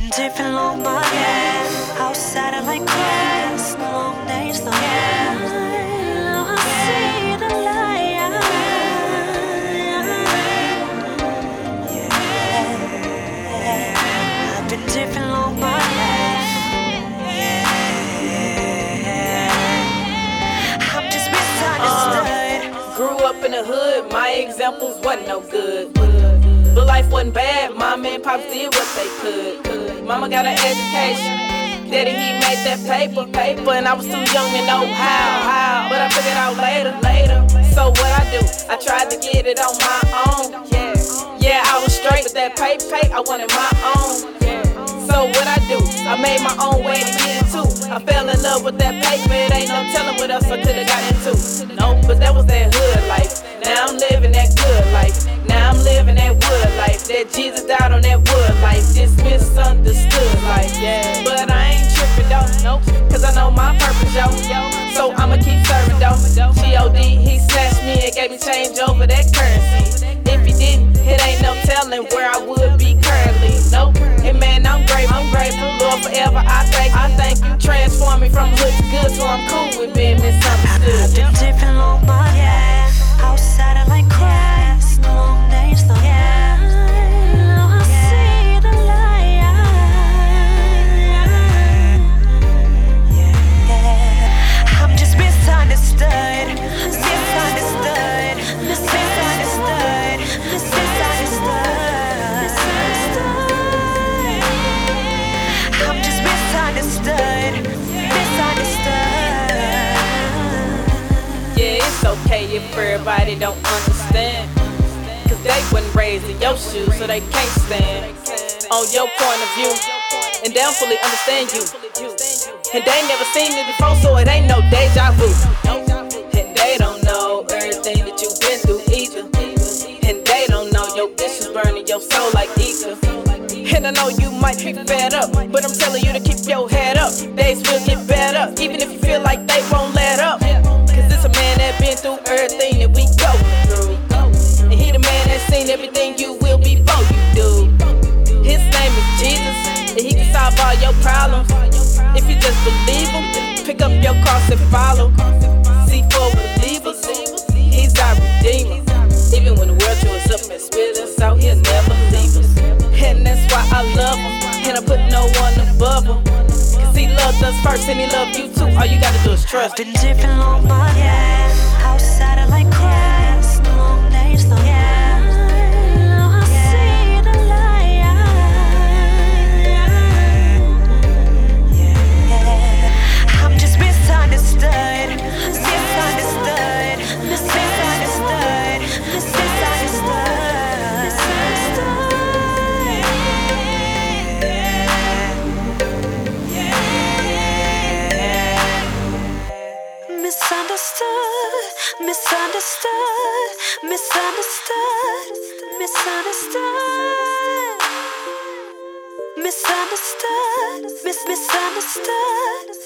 been different long my life. Outside I like grass, long days, long I see the light. Yeah, I've been different long just misunderstood. Uh, grew up in the hood, my examples wasn't no good. But life wasn't bad, pops did what they could. Mama got an education, daddy he made that paper, paper, and I was too young to know how, how. But I figured out later, later. So what I do, I tried to get it on my own. Yeah, I was straight with that pay, pay, I wanted my own. So what I do, I made my own way to get into. I fell in love with that paper, it ain't no telling what else I could've got into. No, but that was that hood life. Now I'm living that good life. That Jesus died on that wood Like, This misunderstood Like, Yeah. But I ain't tripping though. Nope. Cause I know my purpose, yo. So I'ma keep serving though. G.O.D. He snatched me and gave me change over that currency. If he didn't, it ain't no telling where I would be currently. Nope. And man, I'm grateful. I'm grateful. Lord, forever I thank I thank you. Transform me from hood to good, so I'm cool with being misunderstood. I've different long my Okay if everybody don't understand. Cause they wasn't raised in your shoes, so they can't stand on your point of view. And they don't fully understand you. And they never seen it before, so it ain't no deja vu. And they don't know everything that you've been through either. And they don't know your issues burning your soul like ether. And I know you might be fed up, but I'm telling you to keep your head up. Days will get better, seen everything you will before you do. His name is Jesus, and he can solve all your problems. If you just believe him, pick up your cross and follow. See for believers, he's our redeemer. Even when the world us up and spit us out, he'll never leave us. And that's why I love him, and I put no one above him. Cause he loved us first, and he loved you too. All you gotta do is trust. Been different long my life. Outside I like grass, misunderstood. Misunderstood, misunderstood, misunderstood, misunderstood, misunderstood, mis- misunderstood.